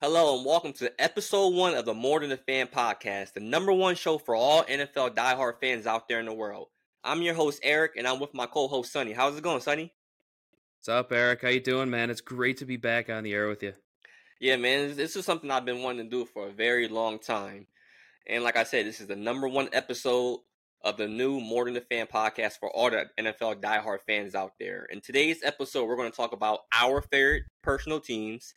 Hello and welcome to episode one of the More Than a Fan podcast, the number one show for all NFL diehard fans out there in the world. I'm your host Eric, and I'm with my co-host Sonny. How's it going, Sonny? What's up, Eric? How you doing, man? It's great to be back on the air with you. Yeah, man, this is something I've been wanting to do for a very long time, and like I said, this is the number one episode of the new More Than a Fan podcast for all the NFL diehard fans out there. In today's episode, we're going to talk about our favorite personal teams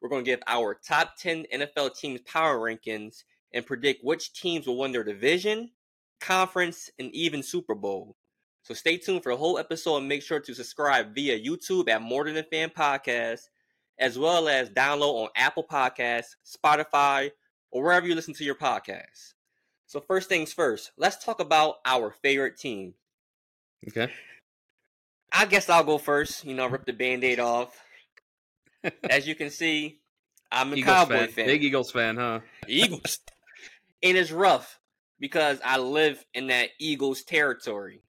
we're going to give our top 10 NFL teams power rankings and predict which teams will win their division, conference, and even Super Bowl. So stay tuned for the whole episode and make sure to subscribe via YouTube at More Than a Fan Podcast, as well as download on Apple Podcasts, Spotify, or wherever you listen to your podcasts. So first things first, let's talk about our favorite team. Okay. I guess I'll go first, you know, rip the band-aid off. As you can see, I'm a Eagles Cowboy fan. fan. Big Eagles fan, huh? Eagles. and it's rough because I live in that Eagles territory.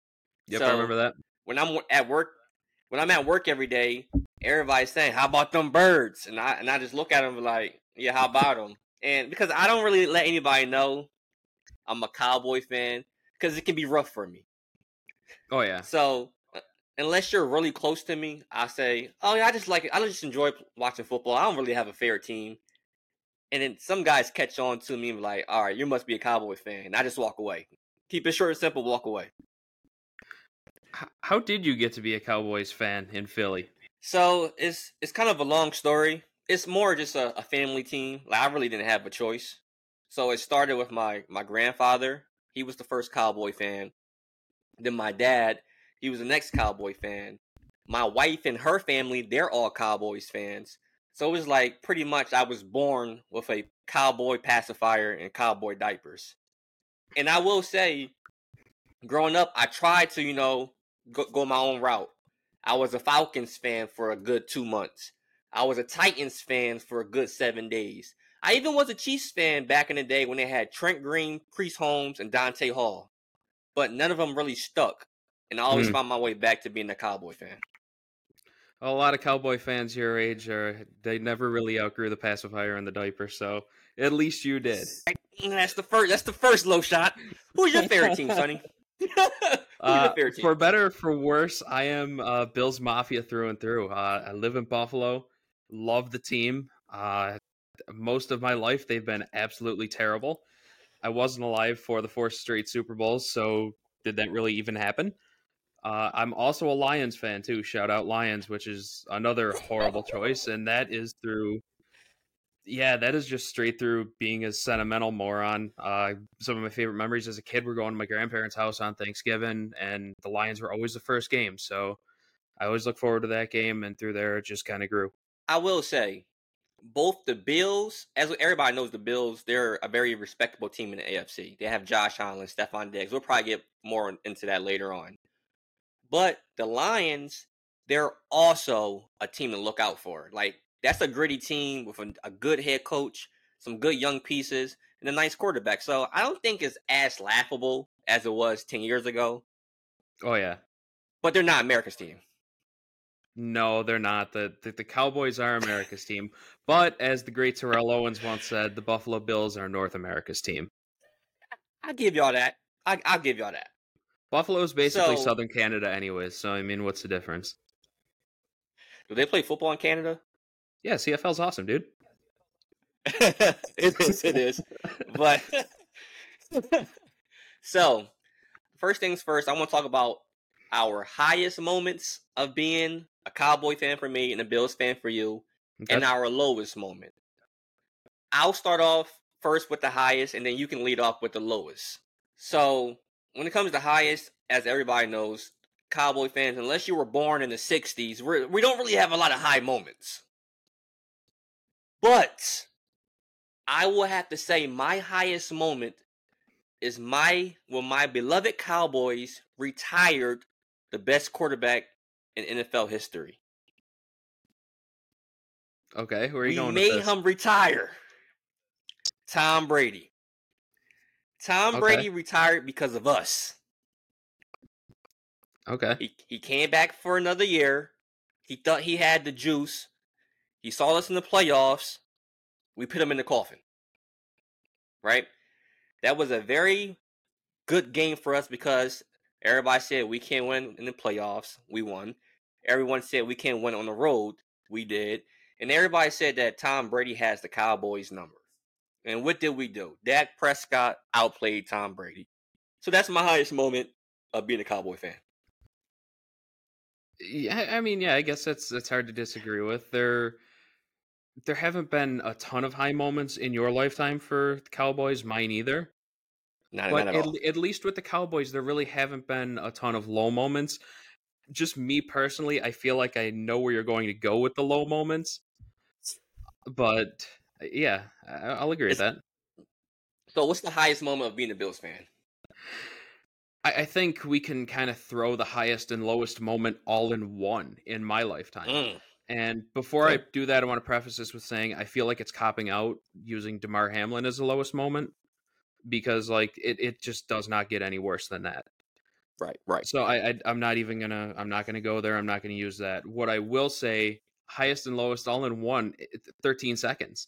Yep, So- I remember that. When I'm at work, when I'm at work every day, everybody's saying, "How about them birds?" And I and I just look at them like, "Yeah, how about them?" And because I don't really let anybody know I'm a Cowboy fan because it can be rough for me. Oh yeah. So unless you're really close to me, I say, "Oh yeah, I just like it. I just enjoy watching football. I don't really have a favorite team." And then some guys catch on to me and be like, "All right, you must be a Cowboy fan." And I just walk away. Keep it short and simple. Walk away. How did you get to be a Cowboys fan in Philly? So it's it's kind of a long story. It's more just a, a family team. Like I really didn't have a choice. So it started with my my grandfather. He was the first Cowboy fan. Then my dad, he was the next Cowboy fan. My wife and her family, they're all Cowboys fans. So it was like pretty much I was born with a cowboy pacifier and cowboy diapers. And I will say, growing up, I tried to, you know, go, go my own route. I was a Falcons fan for a good two months. I was a Titans fan for a good seven days. I even was a Chiefs fan back in the day when they had Trent Green, Priest Holmes, and Dante Hall. But none of them really stuck. And I always Hmm. found my way back to being a Cowboy fan. A lot of Cowboy fans your age are they never really outgrew the pacifier and the diaper, so at least you did. Mm, That's the first. That's the first low shot. Who's your favorite team, Sonny? Uh, team? for better or for worse, I am uh, Bills Mafia through and through. Uh, I live in Buffalo, love the team. Uh, most of my life, they've been absolutely terrible. I wasn't alive for the four straight Super Bowls, so did that really even happen? Uh, I'm also a Lions fan too. Shout out Lions, which is another horrible choice, and that is through. Yeah, that is just straight through being a sentimental moron. Uh, some of my favorite memories as a kid were going to my grandparents' house on Thanksgiving, and the Lions were always the first game. So I always look forward to that game, and through there, it just kind of grew. I will say, both the Bills, as everybody knows, the Bills, they're a very respectable team in the AFC. They have Josh Allen, Stefon Diggs. We'll probably get more into that later on. But the Lions, they're also a team to look out for. Like, that's a gritty team with a, a good head coach, some good young pieces, and a nice quarterback. So I don't think it's as laughable as it was 10 years ago, Oh yeah, but they're not America's team. no, they're not. the the, the Cowboys are America's team, but as the great Terrell Owens once said, the Buffalo Bills are North America's team. I'll give y'all that. I, I'll give y'all that. Buffalo is basically So- Southern Canada, anyways. So I mean, what's the difference? Do they play football in Canada? Yeah, CFL's awesome, dude. it is, it is. But so, first things first, I want to talk about our highest moments of being a Cowboy fan for me and a Bills fan for you, and our lowest moment. I'll start off first with the highest, and then you can lead off with the lowest. So, when it comes to highest, as everybody knows, Cowboy fans, unless you were born in the 60s, we're, we don't really have a lot of high moments. But I will have to say my highest moment is my when my beloved Cowboys retired the best quarterback in NFL history. Okay, where are you we going made with this? him retire. Tom Brady. Tom Okay. Brady retired because of us. Okay. He he came back for another year. He thought he had the juice. He saw us in the playoffs. we put him in the coffin. Right? That was a very good game for us because everybody said we can't win in the playoffs. We won. Everyone said we can't win on the road. We did. And everybody said that Tom Brady has the Cowboys number. And what did we do? Dak Prescott outplayed Tom Brady. So that's my highest moment of being a Cowboy fan. Yeah, I mean, yeah, I guess that's that's hard to disagree with. There there haven't been a ton of high moments in your lifetime for the Cowboys, mine either. Not, but not at, at, all. at least with the Cowboys, there really haven't been a ton of low moments. Just me personally, I feel like I know where you're going to go with the low moments. But yeah, I- I'll agree with that. So what's the highest moment of being a Bills fan? I, I think we can kind of throw the highest and lowest moment all in one in my lifetime. Mm. And before I do that, I want to preface this with saying I feel like it's copping out using Damar Hamlin as the lowest moment because like it, it just does not get any worse than that. Right, right. So I, I I'm not even gonna I'm not gonna go there. I'm not gonna use that. What I will say, highest and lowest all in one, 13 seconds.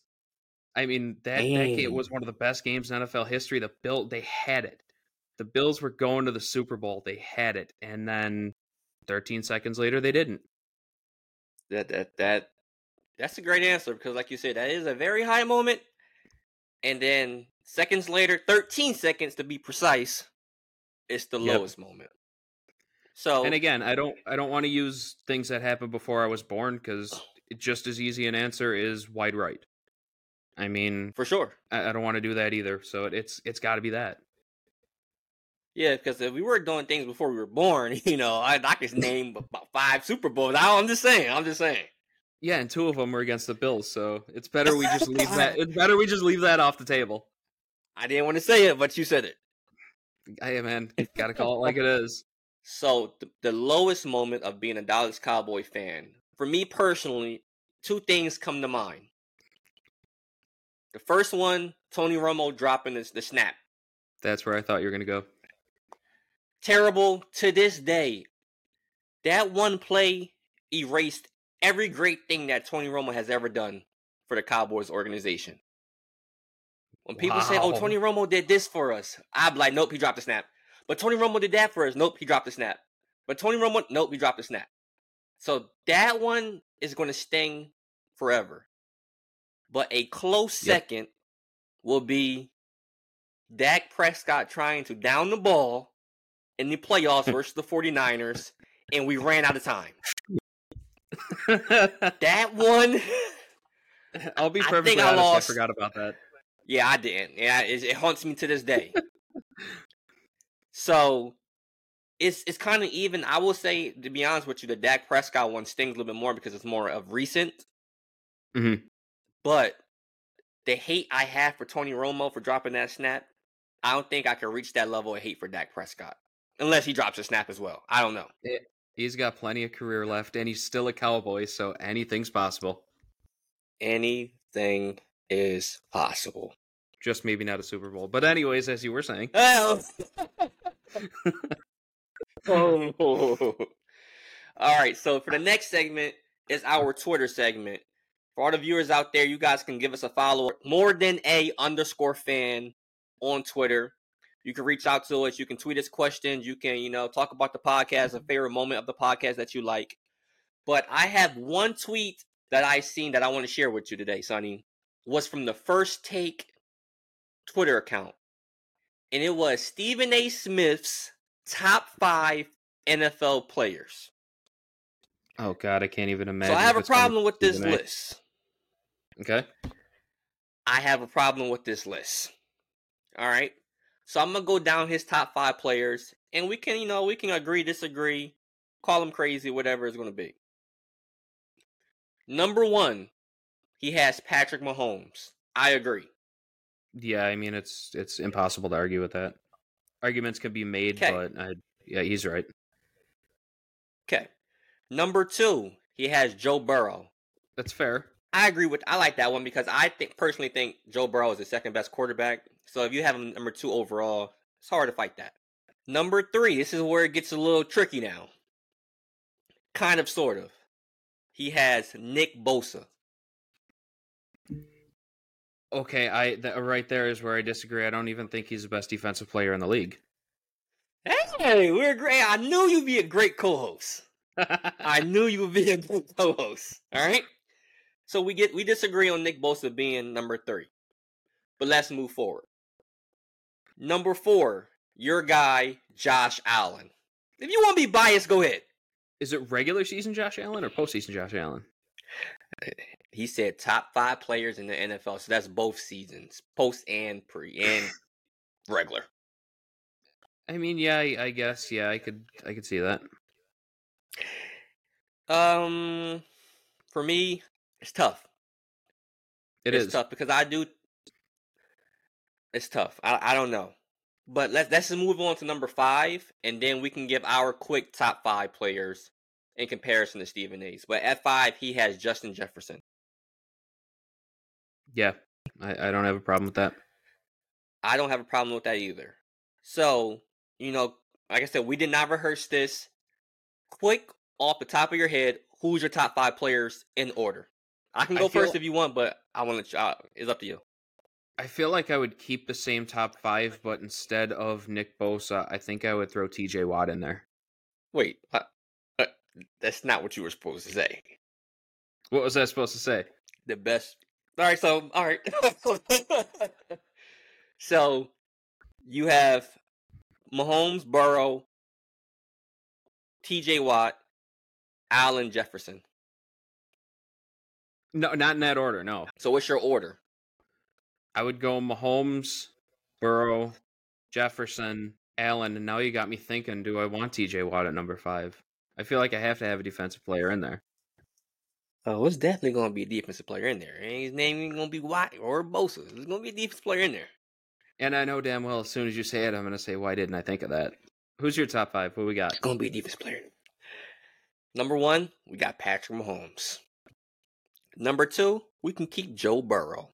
I mean that that game was one of the best games in NFL history. The Bill they had it. The Bills were going to the Super Bowl. They had it, and then 13 seconds later they didn't. That that that that's a great answer because, like you said, that is a very high moment. And then seconds later, 13 seconds to be precise, it's the Yep. lowest moment. So And again, I don't I don't want to use things that happened before I was born because just as easy an answer is wide right. I mean, for sure, I, I don't want to do that either. So it, it's it's got to be that. yeah, because if we were doing things before we were born, you know, I, I could name about five Super Bowls. I, I'm just saying, I'm just saying. Yeah, and two of them were against the Bills, so it's better we just leave that. It's better we just leave that off the table. I didn't want to say it, but you said it. Hey man, gotta call it like it is. So the, the lowest moment of being a Dallas Cowboy fan, for me personally, two things come to mind. The first one, Tony Romo dropping the, the snap. That's where I thought you were gonna go. Terrible to this day. That one play erased every great thing that Tony Romo has ever done for the Cowboys organization. When people say, "Oh, Tony Romo did this for us," I'm like, "Nope, he dropped the snap." But Tony Romo did that for us. Nope, he dropped the snap. But Tony Romo, nope, he dropped the snap. So that one is going to sting forever. But a close Yep. second will be Dak Prescott trying to down the ball in the playoffs versus the 49ers, and we ran out of time. That one, I'll be I perfectly think I honest. I lost. forgot about that. yeah, I didn't. Yeah, it, it haunts me to this day. so it's it's kind of even. I will say, to be honest with you, the Dak Prescott one stings a little bit more because it's more of recent. Mhm. But the hate I have for Tony Romo for dropping that snap, I don't think I can reach that level of hate for Dak Prescott unless he drops a snap as well. I don't know. Eh, he's got plenty of career left, and he's still a Cowboy, so anything's possible. Anything is possible. Just maybe not a Super Bowl. But anyways, as you were saying, Well. Oh. All right, so for the next segment is our Twitter segment. For all the viewers out there, you guys can give us a follow. More than a underscore fan on Twitter. You can reach out to us. You can tweet us questions. You can, you know, talk about the podcast, a favorite moment of the podcast that you like. But I have one tweet that I've seen that I want to share with you today, Sonny. Was from the first take Twitter account. And it was Stephen A. Smith's top five NFL players. oh god, I can't even imagine. So I have a problem with this list. Okay. I have a problem with this list. All right. So I'm gonna go down his top five players, and we can, you know, we can agree, disagree, call him crazy, whatever it's gonna be. Number one, he has Patrick Mahomes. I agree. Yeah, I mean it's it's impossible to argue with that. Arguments can be made, 'Kay. but I, yeah, he's right. Okay. Number two, he has Joe Burrow. That's fair. I agree with. I like that one because I think personally think Joe Burrow is the second best quarterback. So if you have him number two overall, it's hard to fight that. Number three, this is where it gets a little tricky now. Kind of, sort of. He has Nick Bosa. Okay, I th- right there is where I disagree. I don't even think he's the best defensive player in the league. Hey, we're great. I knew you'd be a great co-host. I knew you would be a great co-host. All right. So we get we disagree on Nick Bosa being number three, but let's move forward. Number four, your guy Josh Allen. If you want to be biased, go ahead. Is it regular season Josh Allen or postseason Josh Allen? He said top five players in the NFL, so that's both seasons, post and pre and regular. I mean, yeah, I, I guess, yeah, I could, I could see that. Um, for me, it's tough. It it's is tough because I do. It's tough. I I don't know, but let's let's just move on to number five, and then we can give our quick top five players in comparison to Stephen A's. But at five, he has Justin Jefferson. Yeah, I, I don't have a problem with that. I don't have a problem with that either. So you know, like I said, we did not rehearse this. Quick off the top of your head, who's your top five players in order? I can I go feel- first if you want, but I want to. Uh, it's up to you. I feel like I would keep the same top five, but instead of Nick Bosa, I think I would throw T.J. Watt in there. Wait, uh, uh, that's not what you were supposed to say. What was I supposed to say? the best. All right, so all right. so you have Mahomes, Burrow, T.J. Watt, Allen Jefferson. No, not in that order. No, So what's your order? I would go Mahomes, Burrow, Jefferson, Allen, and now you got me thinking: Do I want T.J. Watt at number five? I feel like I have to have a defensive player in there. Oh, it's definitely going to be a defensive player in there. And his name ain't going to be Watt or Bosa. There's going to be a defensive player in there. And I know damn well as soon as you say it, I'm going to say, "Why didn't I think of that?" Who's your top five? What we got? It's going to be a defensive player. Number one, we got Patrick Mahomes. Number two, we can keep Joe Burrow.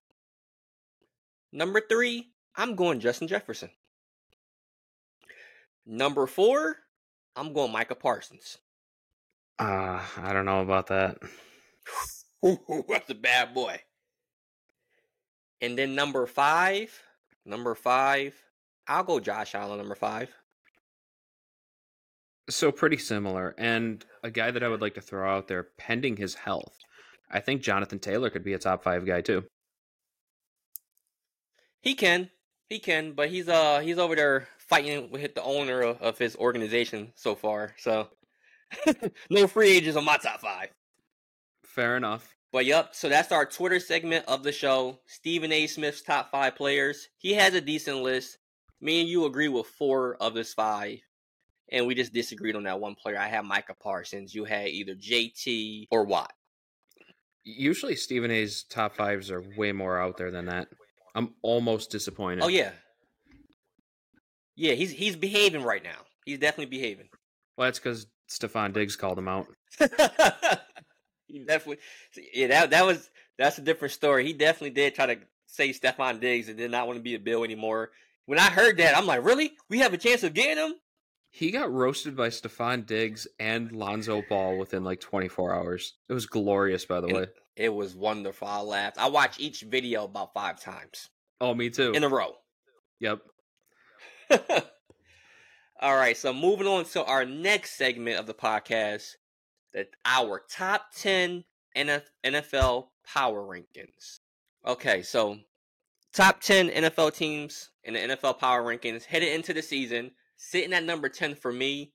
Number three, I'm going Justin Jefferson. Number four, I'm going Micah Parsons. Uh, I don't know about that. That's a bad boy. And then number five, number five, I'll go Josh Allen, number five. So pretty similar, and a guy that I would like to throw out there, pending his health. I think Jonathan Taylor could be a top five guy too. He can, he can, but he's uh he's over there fighting with the owner of, of his organization so far. So no free agents on my top five. Fair enough. But yep, so that's our Twitter segment of the show. Stephen A. Smith's top five players. He has a decent list. Me and you agree with four of his five. And we just disagreed on that one player. I had Micah Parsons. You had either JT or Watt. Usually, Stephen A's top fives are way more out there than that. I'm almost disappointed. Oh yeah. Yeah, he's he's behaving right now. He's definitely behaving. well, that's because Stefon Diggs called him out. he definitely yeah, that that was that's a different story. He definitely did try to say Stefon Diggs and did not want to be a Bill anymore. When I heard that, I'm like, really? We have a chance of getting him? He got roasted by Stefon Diggs and Lonzo Ball within like 24 hours. It was glorious, by the way. It was wonderful. I laughed. I watched each video about five times Oh, me too. in a row. Yep. All right, so moving on to our next segment of the podcast, that our top 10 NFL power rankings. Okay, so top 10 NFL teams in the NFL power rankings headed into the season, sitting at number 10 for me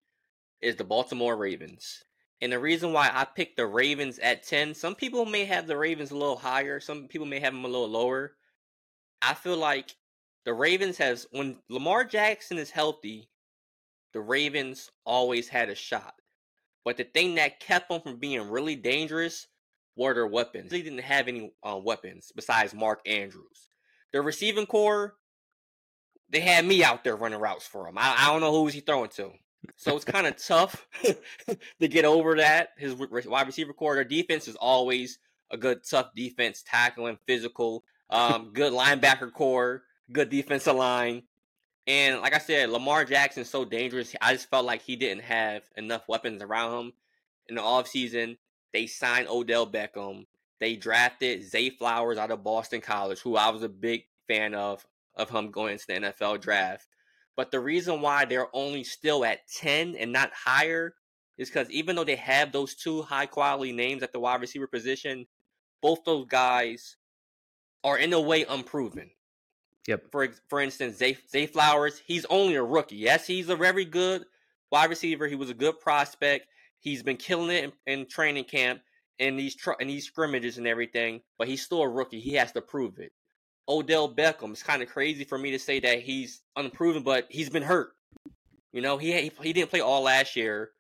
is the Baltimore Ravens. And the reason why I picked the Ravens at 10, some people may have the Ravens a little higher, some people may have them a little lower. I feel like the Ravens has when Lamar Jackson is healthy, the Ravens always had a shot. But the thing that kept them from being really dangerous were their weapons. They didn't have any uh, weapons besides Mark Andrews. Their receiving corps, they had me out there running routes for him. I, I don't know who was he throwing to. So it's kind of tough to get over that. His wide receiver corps, their defense is always a good, tough defense, tackling, physical, um, good linebacker corps, good defensive line. And like I said, Lamar Jackson is so dangerous. I just felt like he didn't have enough weapons around him. In the offseason, they signed Odell Beckham. they drafted Zay Flowers out of Boston College, who I was a big fan of of him going into the NFL draft. But the reason why they're only still at 10 and not higher is because even though they have those two high quality names at the wide receiver position, both those guys are in a way unproven. Yep. For for instance, Zay, Zay Flowers, he's only a rookie. Yes, he's a very good wide receiver. He was a good prospect. He's been killing it in, in training camp in these tr- in these scrimmages and everything, but he's still a rookie. He has to prove it. Odell Beckham, it's kind of crazy for me to say that he's unproven, but he's been hurt. You know, he he, he didn't play all last year.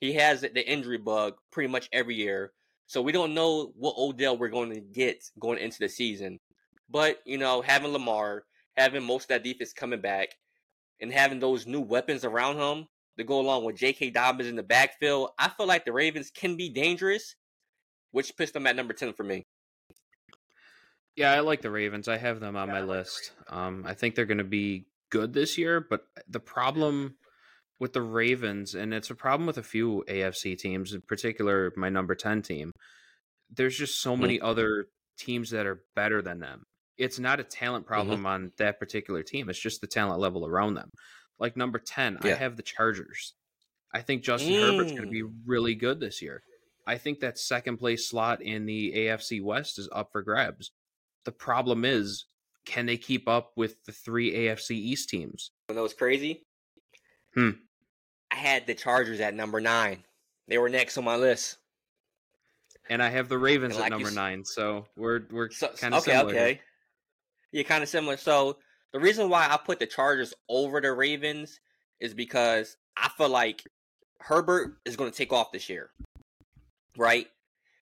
He has the injury bug pretty much every year. So we don't know what Odell we're going to get going into the season. But, you know, having Lamar, having most of that defense coming back, and having those new weapons around him to go along with J.K. Dobbins in the backfield, I feel like the Ravens can be dangerous, which puts them at number 10 for me. Yeah, I like the Ravens. I have them on my list. Um, I think they're going to be good this year, but the problem with the Ravens, and it's a problem with a few AFC teams, in particular my number 10 team, there's just so many mm-hmm. other teams that are better than them. It's not a talent mm-hmm. problem mm-hmm. on that particular team, it's just the talent level around them. Like number 10, yeah. I have the Chargers. I think Justin mm. Herbert's going to be really good this year. I think that second place slot in the AFC West is up for grabs. The problem is, can they keep up with the three AFC East teams? When that was crazy, hmm. I had the Chargers at number nine. They were next on my list. And I have the Ravens like at number nine, so we're we're so, kind of okay, similar. Okay, Yeah, kind of similar. So the reason why I put the Chargers over the Ravens is because I feel like Herbert is going to take off this year. Right?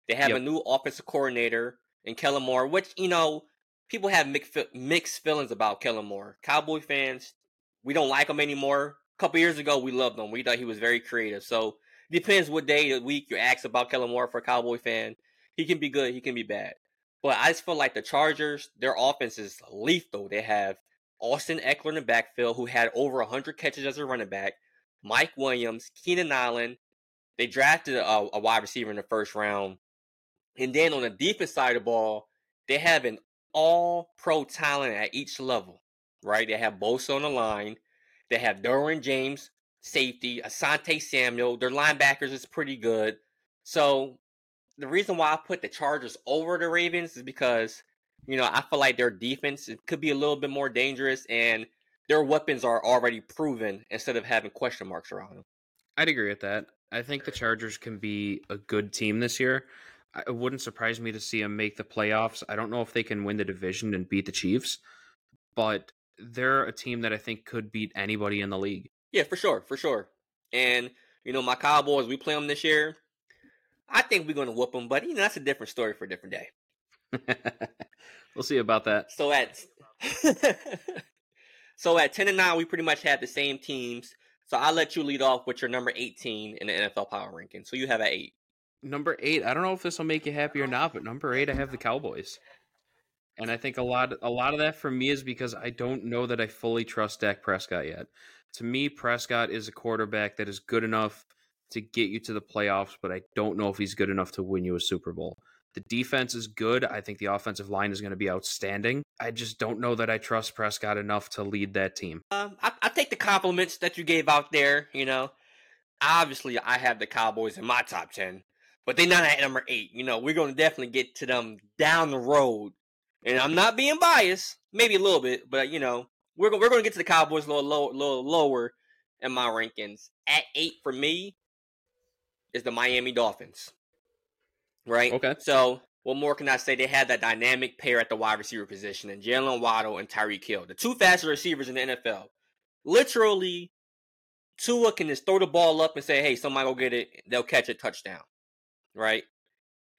They have yep. a new offensive coordinator in Kellen Moore, which you know people have mixed feelings about Kellen Moore. Cowboy fans, we don't like him anymore a couple years ago, we loved him. We thought he was very creative. So depends what day of the week you ask about Kellen Moore for a Cowboy fan. He can be good, he can be bad. But I just feel like the Chargers, their offense is lethal. They have Austin Ekeler in the backfield, who had over 100 catches as a running back. Mike Williams, Keenan Allen. They drafted a, a wide receiver in the first round. And then on the defense side of the ball, they have an all pro talent at each level, right? They have Bosa on the line. They have Derwin James, safety, Asante Samuel. Their linebackers is pretty good. So the reason why I put the Chargers over the Ravens is because, you know, I feel like their defense could be a little bit more dangerous and their weapons are already proven instead of having question marks around them. I'd agree with that. I think the Chargers can be a good team this year. It wouldn't surprise me to see them make the playoffs. I don't know if they can win the division and beat the Chiefs, but they're a team that I think could beat anybody in the league. Yeah, for sure, for sure. And you know, my Cowboys, we play them this year. I think we're going to whoop them, but you know, that's a different story for a different day. we'll see about that. So at so at ten and nine, we pretty much have the same teams. So I'll let you lead off with your number eighteen in the NFL power ranking. So you have at eight. Number eight. I don't know if this will make you happy or not, but number eight, I have the Cowboys. And I think a lot a lot of that for me is because I don't know that I fully trust Dak Prescott yet. To me, Prescott is a quarterback that is good enough to get you to the playoffs, but I don't know if he's good enough to win you a Super Bowl. The defense is good. I think the offensive line is going to be outstanding. I just don't know that I trust Prescott enough to lead that team. Um, I, I take the compliments that you gave out there. You know, obviously I have the Cowboys in my top ten, but they're not at number eight. You know, we're going to definitely get to them down the road and I'm not being biased, maybe a little bit, but you know, we're we're going to get to the Cowboys a little, low, little lower in my rankings. At eight for me is the Miami Dolphins. Right. Okay. So what more can I say? They had that dynamic pair at the wide receiver position, and Jaylen Waddle and Tyreek Hill, the two fastest receivers in the NFL. Literally, Tua can just throw the ball up and say, "Hey, somebody go get it." They'll catch a touchdown. Right.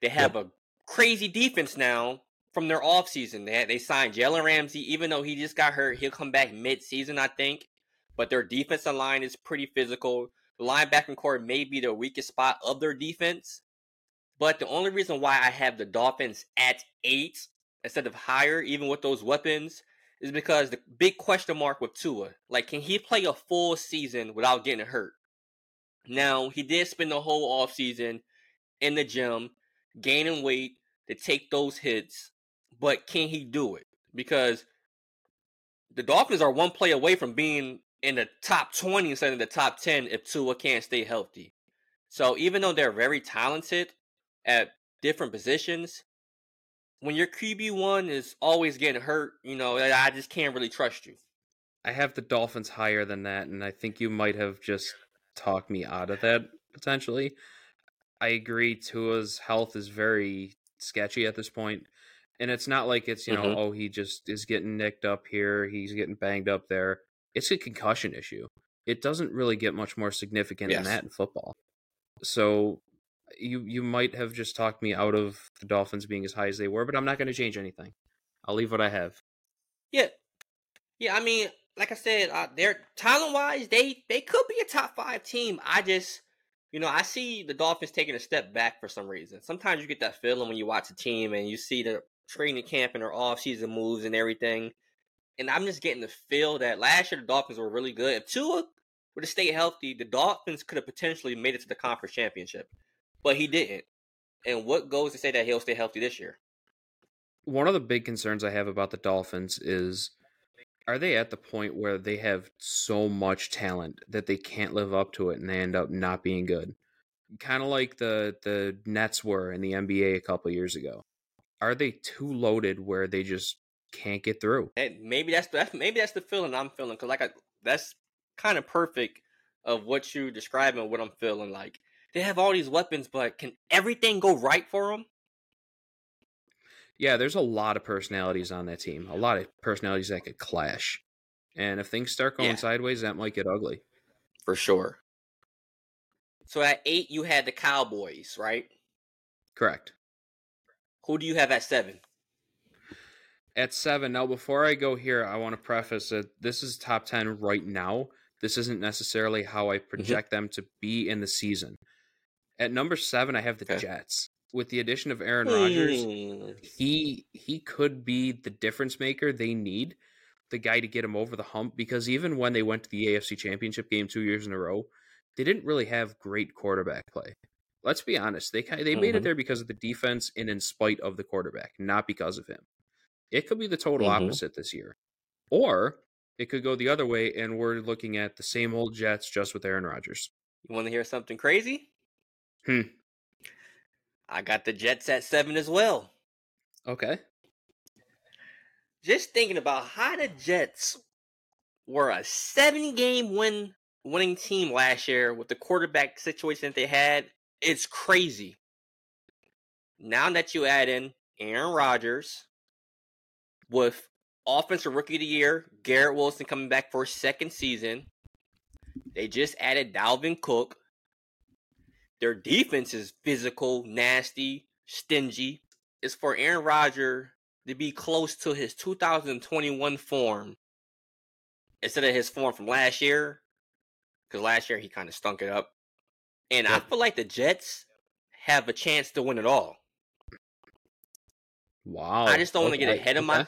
They have yep. a crazy defense now from their offseason. They they signed Jalen Ramsey, even though he just got hurt. He'll come back mid-season, I think. But their defensive line is pretty physical. The linebacking corps may be the weakest spot of their defense. But the only reason why I have the Dolphins at eight instead of higher, even with those weapons, is because the big question mark with Tua. Like, can he play a full season without getting hurt? Now, he did spend the whole offseason in the gym, gaining weight, to take those hits, but can he do it? Because the Dolphins are one play away from being in the top 20 instead of the top 10 if Tua can't stay healthy. So even though they're very talented at different positions, when your QB1 is always getting hurt, you know, I just can't really trust you. I have the Dolphins higher than that, and I think you might have just talked me out of that potentially. I agree Tua's health is very sketchy at this point. And it's not like it's, you know, mm-hmm. oh, he just is getting nicked up here, he's getting banged up there. It's a concussion issue. It doesn't really get much more significant yes. than that in football. So you you might have just talked me out of the Dolphins being as high as they were, but I'm not going to change anything. I'll leave what I have. Yeah, yeah. I mean, like I said, uh, they're talent wise, they they could be a top five team. I just, you know, I see the Dolphins taking a step back for some reason. Sometimes you get that feeling when you watch a team and you see the training camp and their off season moves and everything. And I'm just getting the feel that last year the Dolphins were really good. If Tua were to stay healthy, the Dolphins could have potentially made it to the conference championship, but he didn't. And what goes to say that he'll stay healthy this year? One of the big concerns I have about the Dolphins is are they at the point where they have so much talent that they can't live up to it and they end up not being good? Kind of like the the Nets were in the NBA a couple years ago. Are they too loaded where they just can't get through? And maybe that's that's maybe that's the feeling I'm feeling because like I, that's kind of perfect of what you describing what I'm feeling like. They have all these weapons, but can everything go right for them? Yeah, there's a lot of personalities on that team. A lot of personalities that could clash. And if things start going yeah. sideways, that might get ugly. For sure. So at eight, you had the Cowboys, right? Correct. Who do you have at seven? At seven. Now, before I go here, I want to preface that this is top 10 right now. This isn't necessarily how I mm-hmm. project mm-hmm. them to be in the season. At number seven, I have the okay. Jets with the addition of Aaron Rodgers, he he could be the difference maker they need, the guy to get him over the hump. Because even when they went to the AFC Championship game two years in a row, they didn't really have great quarterback play. Let's be honest; they they mm-hmm. made it mm-hmm. there because of the defense and in spite of the quarterback, not because of him. It could be the total mm-hmm. opposite this year, or it could go the other way, and we're looking at the same old Jets just with Aaron Rodgers. You want to hear something crazy? Hmm. I got the Jets at seven as well. Okay. Just thinking about how the Jets were a seven game win winning team last year with the quarterback situation that they had, it's crazy. Now that you add in Aaron Rodgers with offensive rookie of the year, Garrett Wilson coming back for a second season. They just added Dalvin Cook. Their defense is physical, nasty, stingy. It's for Aaron Rodgers to be close to his 2021 form instead of his form from last year. Because last year he kind of stunk it up. And I feel like the Jets have a chance to win it all. Wow. I just don't want to get ahead of my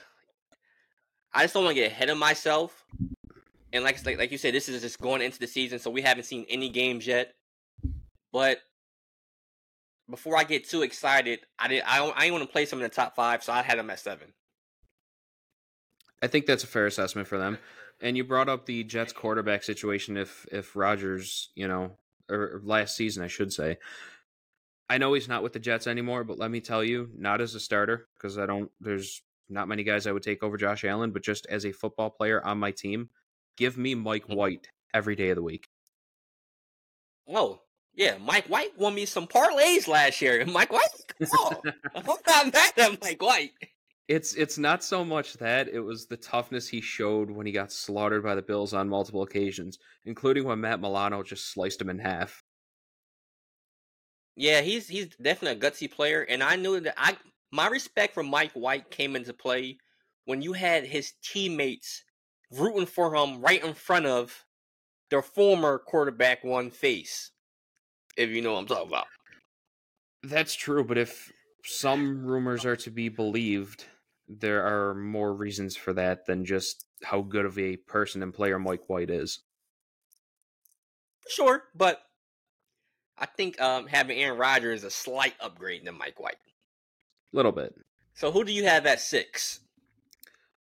I just don't want to get ahead of myself. And like, like like you said, this is just going into the season, so we haven't seen any games yet. But before I get too excited, I did I I didn't want to place them in the top five, so I had them at seven. I think that's a fair assessment for them. And you brought up the Jets quarterback situation. If if Rodgers, you know, or last season, I should say. I know he's not with the Jets anymore, but let me tell you, not as a starter because I don't. There's not many guys I would take over Josh Allen, but just as a football player on my team, give me Mike mm. White every day of the week. Oh, yeah, Mike White won me some parlays last year. Mike White, oh, I'm not mad at Mike White. It's it's not so much that it was the toughness he showed when he got slaughtered by the Bills on multiple occasions, including when Matt Milano just sliced him in half. Yeah, he's he's definitely a gutsy player, and I knew that I my respect for Mike White came into play when you had his teammates rooting for him right in front of their former quarterback one face if you know what I'm talking about. That's true, but if some rumors are to be believed, there are more reasons for that than just how good of a person and player Mike White is. Sure, but I think um, having Aaron Rodgers is a slight upgrade than Mike White. A little bit. So who do you have at six?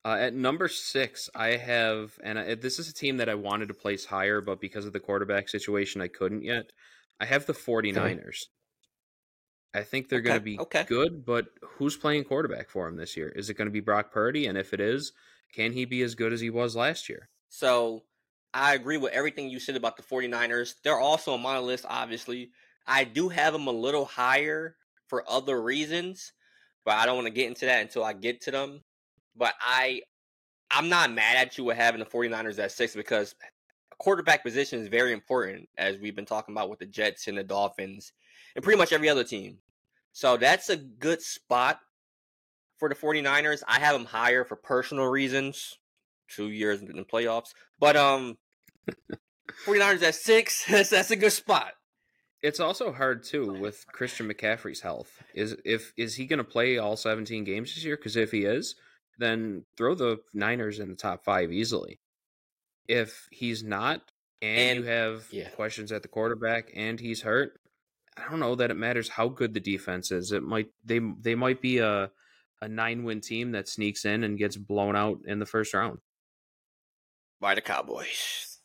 Uh, at number six, I have, and I, this is a team that I wanted to place higher, but because of the quarterback situation, I couldn't yet. I have the 49ers. I think they're Okay, going to be okay. good, but who's playing quarterback for him this year? Is it going to be Brock Purdy? And if it is, can he be as good as he was last year? So I agree with everything you said about the 49ers. They're also on my list, obviously. I do have them a little higher for other reasons, but I don't want to get into that until I get to them. But I I'm not mad at you with having the 49ers at six because quarterback position is very important, as we've been talking about with the Jets and the Dolphins and pretty much every other team. So that's a good spot for the 49ers. I have them higher for personal reasons. Two years in the playoffs. But um 49ers at six, that's that's a good spot. It's also hard too with Christian McCaffrey's health. Is if is he going to play all 17 games this year? Because if he is, then throw the Niners in the top five easily. If he's not, and, you have yeah. questions at the quarterback, and he's hurt, I don't know that it matters how good the defense is. It might they they might be a a nine win team that sneaks in and gets blown out in the first round. By the Cowboys.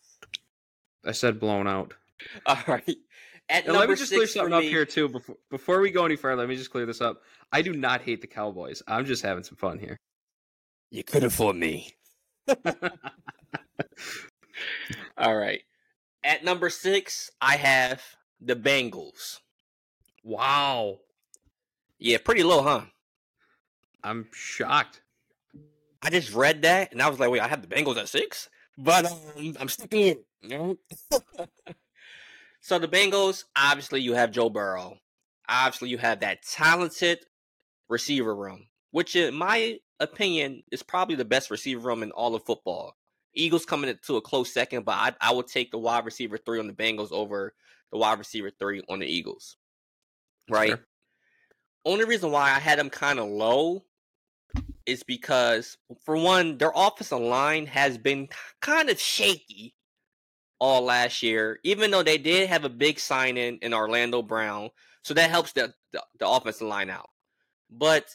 I said blown out. All right. At And let me just clear something up me, here too. Before before we go any further, let me just clear this up. I do not hate the Cowboys. I'm just having some fun here. You could have fooled me. All right. At number six, I have the Bengals. wow, Yeah, pretty low, huh? I'm shocked. I just read that and I was like, wait, I have the Bengals at six? But um, I'm sticking in. You know? so the Bengals, obviously you have Joe Burrow. Obviously you have that talented receiver room, which in my opinion is probably the best receiver room in all of football. Eagles coming into a close second, but I, I would take the wide receiver three on the Bengals over the wide receiver three on the Eagles. Right? Sure. Only reason why I had them kind of low is because, for one, their offensive line has been kind of shaky all last year, even though they did have a big sign in in Orlando Brown. So that helps the, the, the offensive line out. But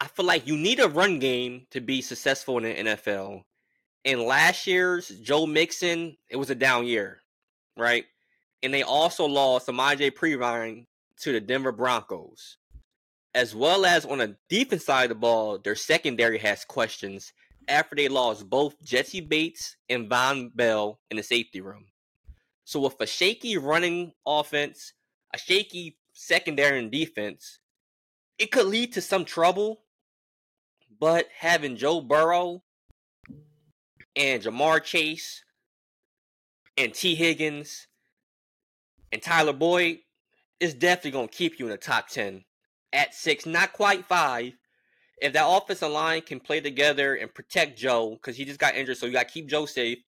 I feel like you need a run game to be successful in the NFL. In last year's Joe Mixon, it was a down year, right? And they also lost Samaje Perine to the Denver Broncos as well as on the defense side of the ball, their secondary has questions after they lost both Jessie Bates and Vonn Bell in the safety room. So with a shaky running offense, a shaky secondary and defense, it could lead to some trouble. But having Joe Burrow and Ja'Marr Chase and Tee Higgins and Tyler Boyd is definitely going to keep you in the top 10 at six, not quite five. If that offensive line can play together and protect Joe, because he just got injured, so you got to keep Joe safe,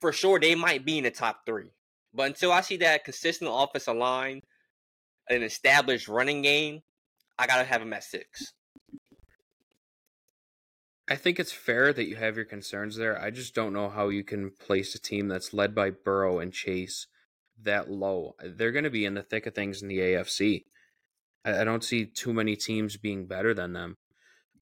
for sure they might be in the top three. But until I see that consistent offensive line, an established running game, I got to have him at six. I think it's fair that you have your concerns there. I just don't know how you can place a team that's led by Burrow and Chase that low. They're going to be in the thick of things in the AFC. I don't see too many teams being better than them.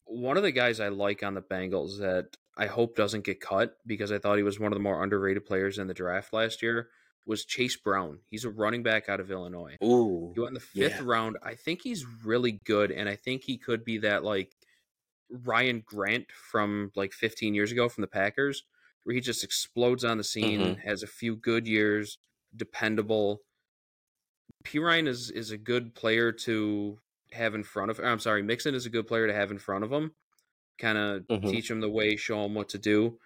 One of the guys I like on the Bengals that I hope doesn't get cut because I thought he was one of the more underrated players in the draft last year was Chase Brown. He's a running back out of Illinois. Ooh. He went in the fifth Yeah. round. I think he's really good, and I think he could be that like Ryan Grant from like 15 years ago from the Packers, where he just explodes on the scene, Mhm. has a few good years, dependable. P Ryan is is a good player to have in front of. I'm sorry, Mixon is a good player to have in front of him. Kind of Mhm. teach him the way, show him what to do.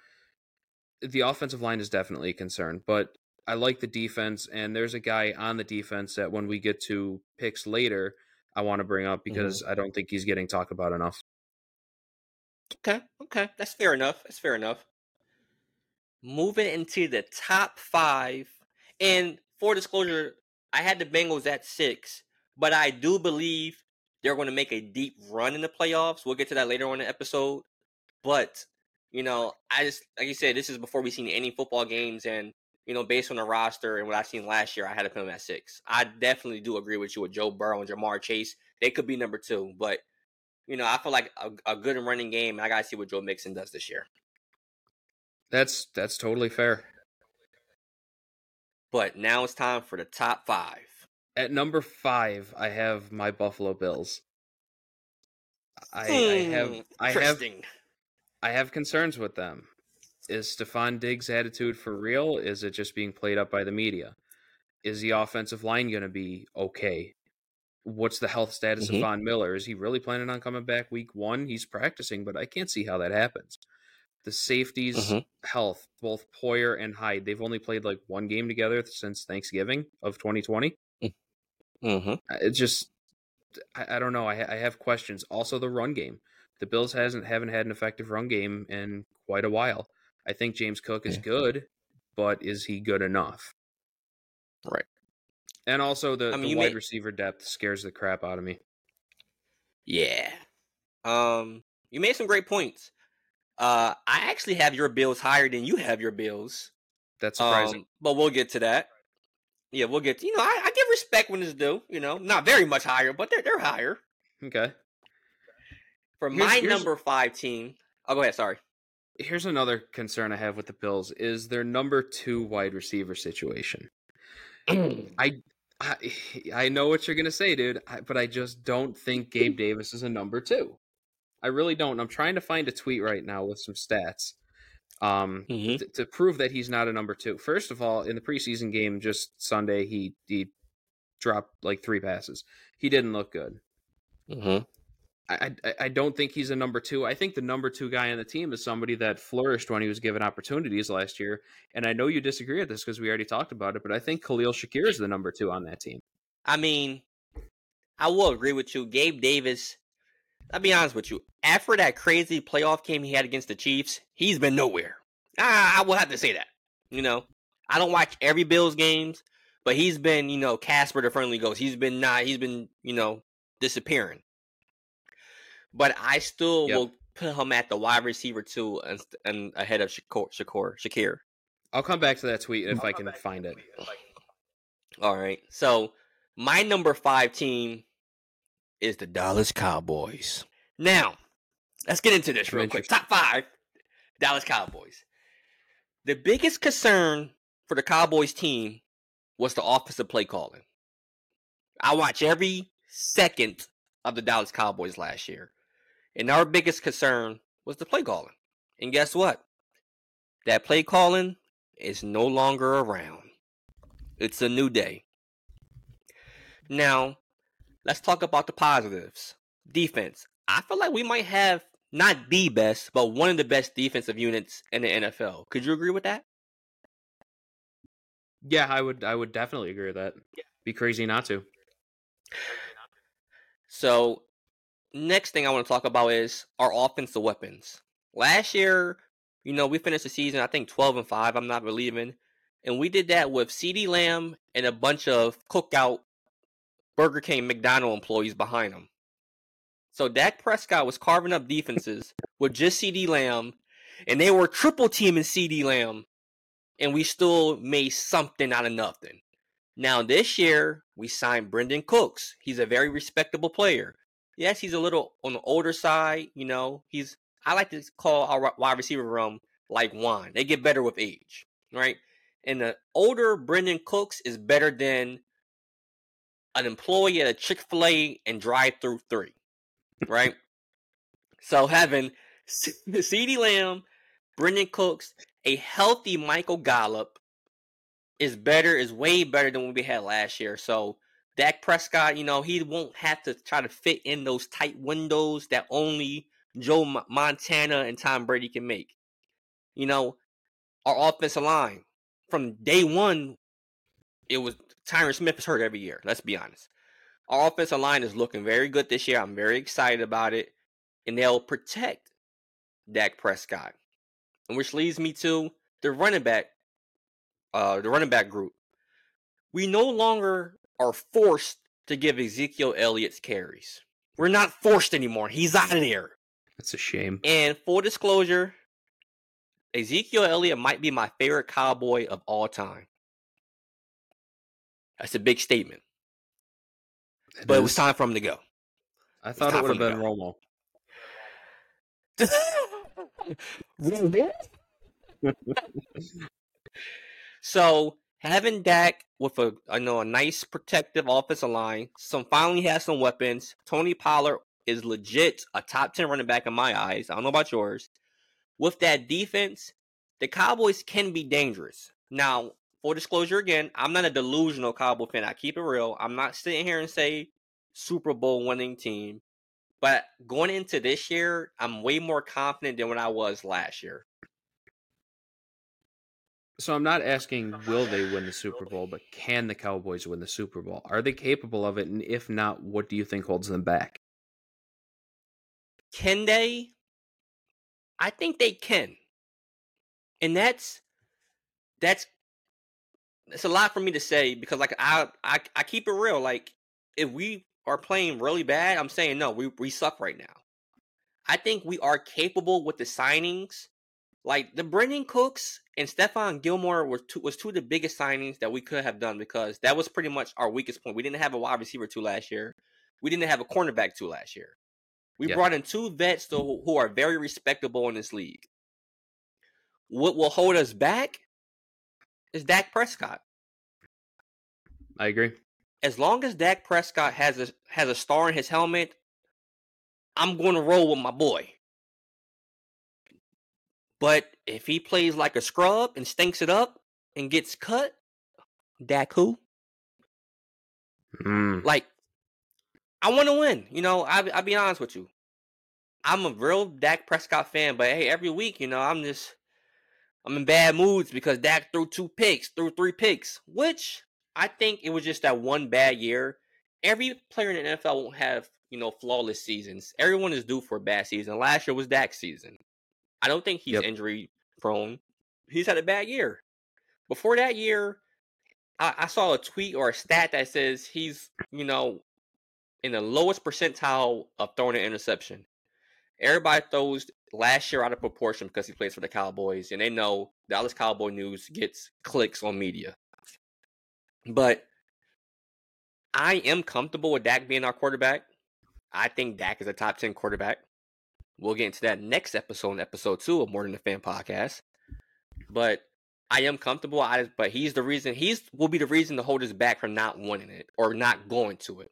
The offensive line is definitely a concern, but I like the defense, and there's a guy on the defense that when we get to picks later, I want to bring up because I don't think he's getting talked about enough. Okay, okay, that's fair enough. That's fair enough. Moving into the top five, and for disclosure, I had the Bengals at six, but I do believe they're going to make a deep run in the playoffs. We'll get to that later on in the episode. But you know, I just like you said, this is before we've seen any football games, and you know, based on the roster and what I've seen last year, I had to put them at six. I definitely do agree with you with Joe Burrow and Ja'Marr Chase. They could be number two, but you know, I feel like a, a good running game. I gotta see what Joe Mixon does this year. That's that's totally fair. But now it's time for the top five. At number five, I have my Buffalo Bills. I, I have Hmm, I have. I have concerns with them. Is Stefon Diggs' attitude for real? Is it just being played up by the media? Is the offensive line going to be okay? What's the health status Mhm. of Von Miller? Is he really planning on coming back week one? He's practicing, but I can't see how that happens. The safeties' Mhm. health, both Poyer and Hyde, they've only played like one game together since Thanksgiving of 2020. Mm-hmm. It just, I, I don't know. I, I have questions. Also, the run game. The Bills hasn't haven't had an effective run game in quite a while. I think James Cook is Yeah. good, but is he good enough? Right. And also, the, I mean, the wide may- receiver depth scares the crap out of me. Yeah. Um, you made some great points. Uh, I actually have your bills higher than you have your bills. That's surprising. Um, but we'll get to that. Yeah, we'll get to, you know, I, I give respect when it's due, you know, not very much higher, but they're they're higher. okay. For Here's- my here's- number five team. Oh, go ahead. Sorry. Here's another concern I have with the Bills: is their number two wide receiver situation. I, I I know what you're gonna say, dude, I, but I just don't think Gabe Davis is a number two. I really don't. I'm trying to find a tweet right now with some stats, um, Mhm. t- to prove that he's not a number two. First of all, in the preseason game just Sunday, he he dropped like three passes. He didn't look good. Mm-hmm. I, I I don't think he's a number two. I think the number two guy on the team is somebody that flourished when he was given opportunities last year. And I know you disagree with this because we already talked about it, but I think Khalil Shakir is the number two on that team. I mean, I will agree with you. Gabe Davis, I'll be honest with you. After that crazy playoff game he had against the Chiefs, he's been nowhere. Ah, I will have to say that. You know, I don't watch every Bills games, but he's been, you know, Casper the Friendly Ghost. He's been not, he's been, you know, disappearing. But I still Yep. will put him at the wide receiver too, and, and ahead of Shakur, Shakur, Shakir. I'll come back to that tweet if I can find it. All right. So my number five team is the Dallas Cowboys. Now, let's get into this real quick. Top five, Dallas Cowboys. The biggest concern for the Cowboys team was the offensive play calling. I watch every second of the Dallas Cowboys last year. And our biggest concern was the play calling. And guess what? That play calling is no longer around. It's a new day. Now, let's talk about the positives. Defense. I feel like we might have not the best, but one of the best defensive units in the NFL. Could you agree with that? Yeah, I would I would definitely agree with that. Be crazy not to. So, next thing I want to talk about is our offensive weapons. Last year, you know, we finished the season I think 12 and 5, I'm not believing. And we did that with CeeDee Lamb and a bunch of cookout Burger King McDonald employees behind him. So Dak Prescott was carving up defenses with just CeeDee Lamb, and they were triple teaming CeeDee Lamb, and we still made something out of nothing. Now this year we signed Brandin Cooks. He's a very respectable player. Yes, he's a little on the older side. You know, he's I like to call our wide receiver room like wine. They get better with age, right? And the older Brandin Cooks is better than an employee at a Chick Fil A and drive through three, right? so having CeeDee Lamb, Brandin Cooks, a healthy Michael Gallup is better, is way better than what we had last year. So Dak Prescott, you know, he won't have to try to fit in those tight windows that only Joe Montana and Tom Brady can make. You know, our offensive line from day one, it was Tyron Smith is hurt every year. Let's be honest. Our offensive line is looking very good this year. I'm very excited about it, and they'll protect Dak Prescott, and which leads me to the running back, uh, the running back group. We no longer are forced to give Ezekiel Elliott's carries. We're not forced anymore. He's out of there. That's a shame. And full disclosure, Ezekiel Elliott might be my favorite cowboy of all time. That's a big statement, It but it was time for him to go. I thought it would have been Romo. so having Dak with a I know a nice protective offensive line, some finally has some weapons. Tony Pollard is legit a top ten running back in my eyes. I don't know about yours. With that defense, the Cowboys can be dangerous. Now, full disclosure again, I'm not a delusional Cowboy fan. I keep it real. I'm not sitting here and say Super Bowl winning team. But going into this year, I'm way more confident than when I was last year. So I'm not asking will they win the Super Bowl, but can the Cowboys win the Super Bowl? Are they capable of it? And if not, what do you think holds them back? Can they? I think they can. And that's that's it's a lot for me to say because like I I, I keep it real. Like if we are playing really bad, I'm saying no, we we suck right now. I think we are capable with the signings. Like the Brandin Cooks and Stephon Gilmore were two, was two of the biggest signings that we could have done because that was pretty much our weakest point. We didn't have a wide receiver two last year. We didn't have a cornerback two last year. We yeah. brought in two vets though, who are very respectable in this league. What will hold us back is Dak Prescott. I agree as long as Dak Prescott has a has a star in his helmet, I'm going to roll with my boy. But if he plays like a scrub and stinks it up and gets cut, Dak who? Mm. Like, I want to win. You know, I I'll be honest with you. I'm a real Dak Prescott fan, but hey, every week, you know, I'm just I'm in bad moods because Dak threw two picks, threw three picks, which I think it was just that one bad year. Every player in the NFL won't have, you know, flawless seasons. Everyone is due for a bad season. Last year was Dak's season. I don't think he's yep. injury prone. He's had a bad year. Before that year, I, I saw a tweet or a stat that says he's, you know, in the lowest percentile of throwing an interception. Everybody throws last year out of proportion because he plays for the Cowboys, and they know Dallas Cowboy News gets clicks on media. But I am comfortable with Dak being our quarterback. I think Dak is a top 10 quarterback. We'll get into that next episode, in episode two of More Than a Fan podcast. But I am comfortable. I, but he's the reason. He's will be the reason to hold us back from not winning it or not going to it.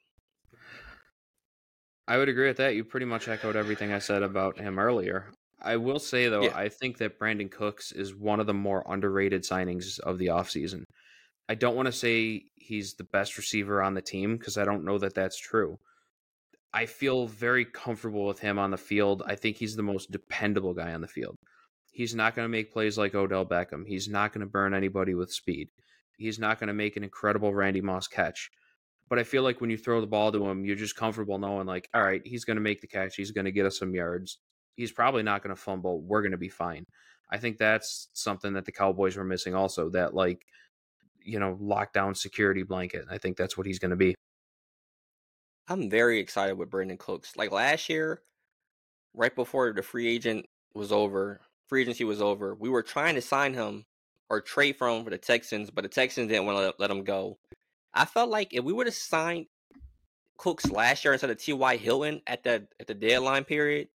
I would agree with that. You pretty much echoed everything I said about him earlier. I will say though, yeah. I think that Brandin Cooks is one of the more underrated signings of the offseason. I don't want to say he's the best receiver on the team because I don't know that that's true. I feel very comfortable with him on the field. I think he's the most dependable guy on the field. He's not going to make plays like Odell Beckham. He's not going to burn anybody with speed. He's not going to make an incredible Randy Moss catch. But I feel like when you throw the ball to him, you're just comfortable knowing, like, all right, he's going to make the catch. He's going to get us some yards. He's probably not going to fumble. We're going to be fine. I think that's something that the Cowboys were missing also. That, like, you know, lockdown security blanket. I think that's what he's going to be. I'm very excited with Brandin Cooks. Like last year, right before the free agent was over, free agency was over, we were trying to sign him or trade for him for the Texans, but the Texans didn't want to let, him go. I felt like if we would have signed Cooks last year instead of T.Y. Hilton at the at the deadline period,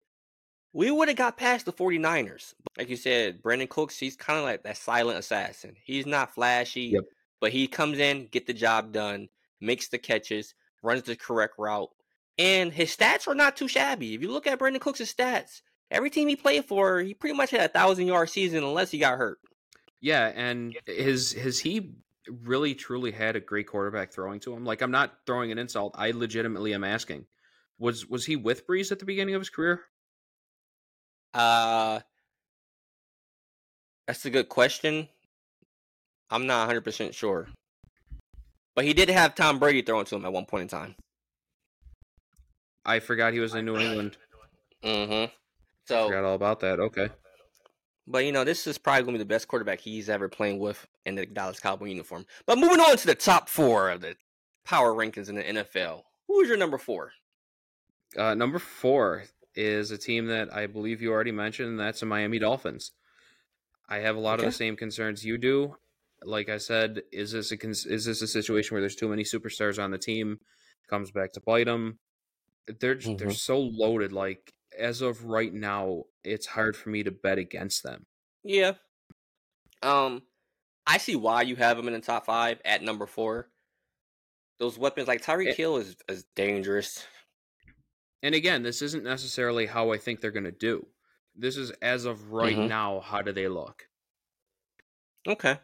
we would have got past the 49ers. Like you said, Brandin Cooks, he's kind of like that silent assassin. He's not flashy. Yep. But he comes in, get the job done, makes the catches, runs the correct route, and his stats are not too shabby. If you look at Brandin Cooks' stats, every team he played for, he pretty much had a thousand yard season unless he got hurt. Yeah, and his has he really truly had a great quarterback throwing to him? Like I'm not throwing an insult. I legitimately am asking. Was was he with Brees at the beginning of his career? Uh that's a good question. I'm not 100% sure. But he did have Tom Brady throwing to him at one point in time. I forgot he was in New England. Mm-hmm. So forgot all about that. Okay. But you know, this is probably gonna be the best quarterback he's ever playing with in the Dallas Cowboy uniform. But moving on to the top four of the power rankings in the NFL. Who is your number four? Uh, number four is a team that I believe you already mentioned, and that's the Miami Dolphins. I have a lot okay. of the same concerns you do like I said, is this a is this a situation where there's too many superstars on the team? Comes back to bite them. They're mm-hmm. they're so loaded. Like as of right now, it's hard for me to bet against them. Yeah. Um, I see why you have them in the top five at number four. Those weapons like Tyreek It- Hill is is dangerous. And again, this isn't necessarily how I think they're going to do. This is as of right Mhm. now. How do they look? Okay.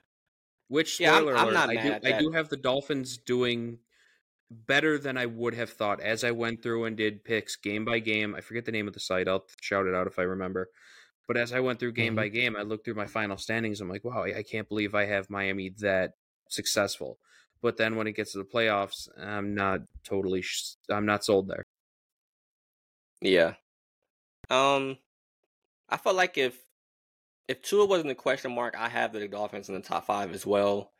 Which Yeah, I'm- spoiler I'm alert, not I mad do. I do have the Dolphins doing better than I would have thought as I went through and did picks game by game. I forget the name of the site. I'll shout it out if I remember. But as I went through game Mhm. by game, I looked through my final standings. I'm like, wow, I I can't believe I have Miami that successful. But then when it gets to the playoffs, I'm not totally. Sh- I'm not sold there. Yeah. Um, I felt like if if Tua wasn't a question mark, I have the Dolphins in the top five as well.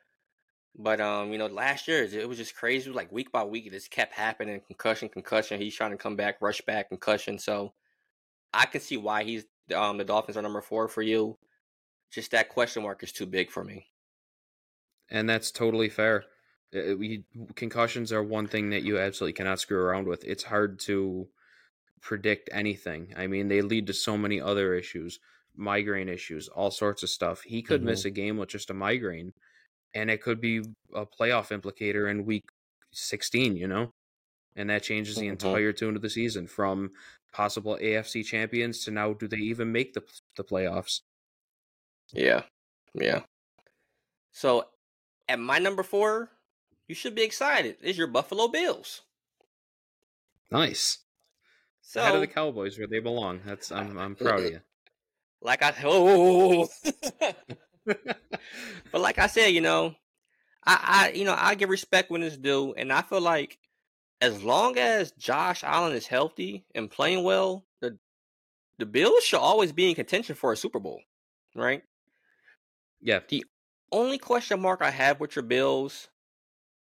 But um, you know, last year it was just crazy. Like week by week, it just kept happening. Concussion, concussion. He's trying to come back, rush back, concussion. So I can see why he's um the Dolphins are number four for you. Just that question mark is too big for me. and that's totally fair. Uh, We, concussions are one thing that you absolutely cannot screw around with. It's hard to predict anything. I mean, they lead to so many other issues, migraine issues, all sorts of stuff. He could miss a game with just a migraine, and it could be a playoff implicator in week 16, you know? And that changes the Mhm. entire tune of the season from possible AFC champions to now do they even make the the playoffs? Yeah, yeah. So at my number four, you should be excited. It's your Buffalo Bills. Nice. So Ahead of the Cowboys where they belong. That's I'm I'm proud of you. Like I oh, oh, oh, oh but like I said, you know, I, I you know I give respect when it's due, and I feel like as long as Josh Allen is healthy and playing well, the the Bills should always be in contention for a Super Bowl, right? Yeah. The only question mark I have with your Bills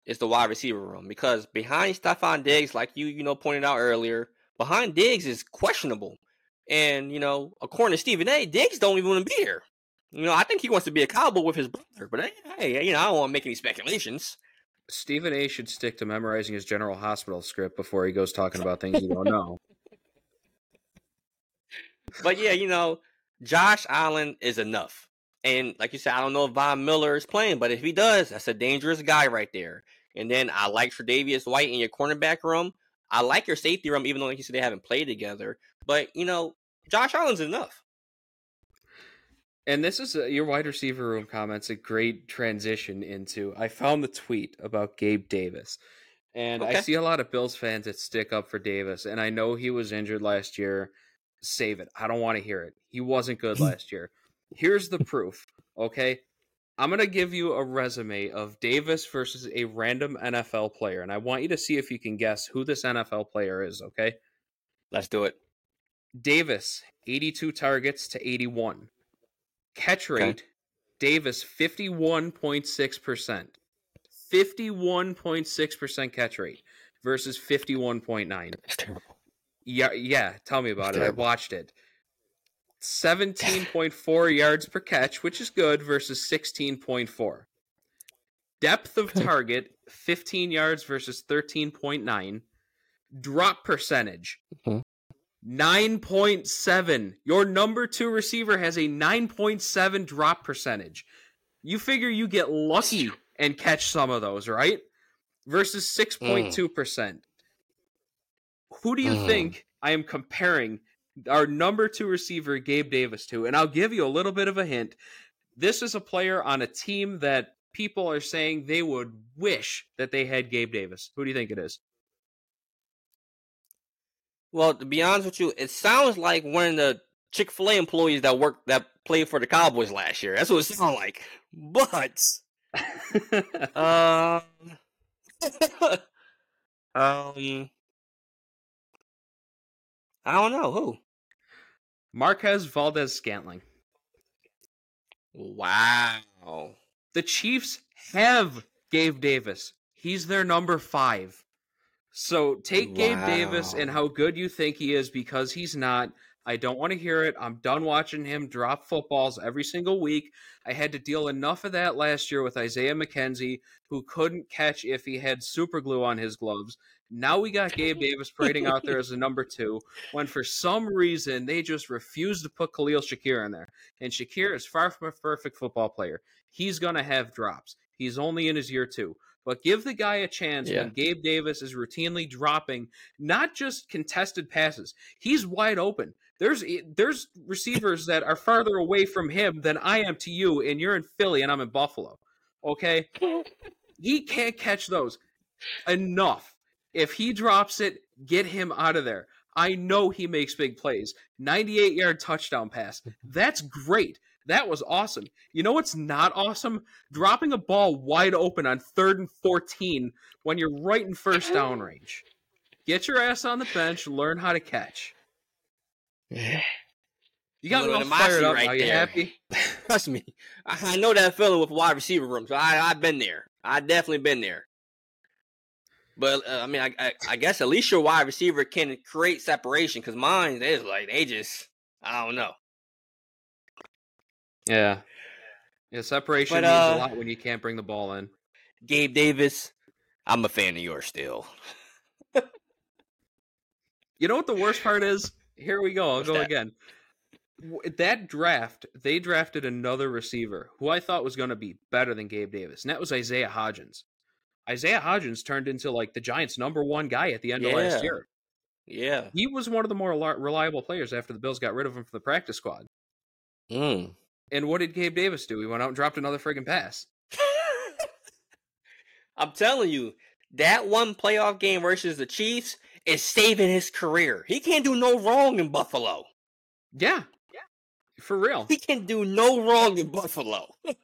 is the wide receiver room because behind Stefon Diggs, like you you know pointed out earlier, behind Diggs is questionable, and you know according to Stephen A, Diggs don't even want to be here. You know, I think he wants to be a cowboy with his brother, but hey, you know, I don't want to make any speculations. Stephen A should stick to memorizing his General Hospital script before he goes talking about things you don't know. But yeah, you know, Josh Allen is enough. And like you said, I don't know if Von Miller is playing, but if he does, that's a dangerous guy right there. And then I like Tre'Davious White in your cornerback room. I like your safety room, even though like you said they haven't played together. But you know, Josh Allen's enough. And this is uh your wide receiver room comments a great transition into. I found the tweet about Gabe Davis, and I see a lot of Bills fans that stick up for Davis. And I know he was injured last year. Save it. I don't want to hear it. He wasn't good last year. Here's the proof. Okay, I'm gonna give you a resume of Davis versus a random NFL player, and I want you to see if you can guess who this NFL player is. Okay. Let's do it. Davis, 82 targets to 81. Catch Okay. rate, Davis, 51.6%. 51.6% catch rate versus 51.9. That's terrible. Yeah, yeah, tell me about it. I watched it. 17.4 yards per catch, which is good, versus 16.4. Depth of target, 15 yards versus 13.9. Drop percentage, Mhm. 9.7. Your number two receiver has a 9.7 drop percentage. You figure you get lucky and catch some of those, right? Versus 6.2%. Who do you Mm. think I am comparing our number two receiver, Gabe Davis, to? And I'll give you a little bit of a hint. This is a player on a team that people are saying they would wish that they had Gabe Davis. Who do you think it is? Well, to be honest with you, it sounds like one of the Chick Fil A employees that worked that played for the Cowboys last year. That's what it sounds like. But um, um, I don't know who. Marquez Valdes-Scantling. Wow. The Chiefs have Gabe Davis. He's their number five. So take Gabe Davis and how good you think he is because he's not. I don't want to hear it. I'm done watching him drop footballs every single week. I had to deal enough of that last year with Isaiah McKenzie, who couldn't catch if he had super glue on his gloves. Now we got Gabe Davis parading out there as a number two, when for some reason they just refuse to put Khalil Shakir in there. And Shakir is far from a perfect football player. He's going to have drops. He's only in his year two. But give the guy a chance Yeah. when Gabe Davis is routinely dropping not just contested passes. He's wide open. There's there's receivers that are farther away from him than I am to you, and you're in Philly and I'm in Buffalo. Okay, he can't catch those enough. If he drops it, get him out of there. I know he makes big plays. 98 yard touchdown pass. That's great. That was awesome. You know what's not awesome? Dropping a ball wide open on third and 14 when you're right in first down range. Get your ass on the bench, learn how to catch. You got me Little all fired up right now. You there. happy? Trust me, I, know that feeling with wide receiver room. So I, I've been there. I definitely been there. But uh, I mean, I, I, I guess at least your wide receiver can create separation because mine is like they just I don't know. Yeah. Yeah, separation But, means uh, a lot when you can't bring the ball in. Gabe Davis, I'm a fan of yours still. You know what the worst part is? Here we go. I'll What's go that? again. That draft, they drafted another receiver who I thought was going to be better than Gabe Davis, and that was Isaiah Hodgins. Isaiah Hodgins turned into like the Giants' number one guy at the end of last year. Yeah. He was one of the more reliable players after the Bills got rid of him from the practice squad. Mm. And what did Gabe Davis do? He went out and dropped another friggin' pass. I'm telling you, that one playoff game versus the Chiefs is saving his career. He can't do no wrong in Buffalo. Yeah. yeah. For real. He can do no wrong in Buffalo.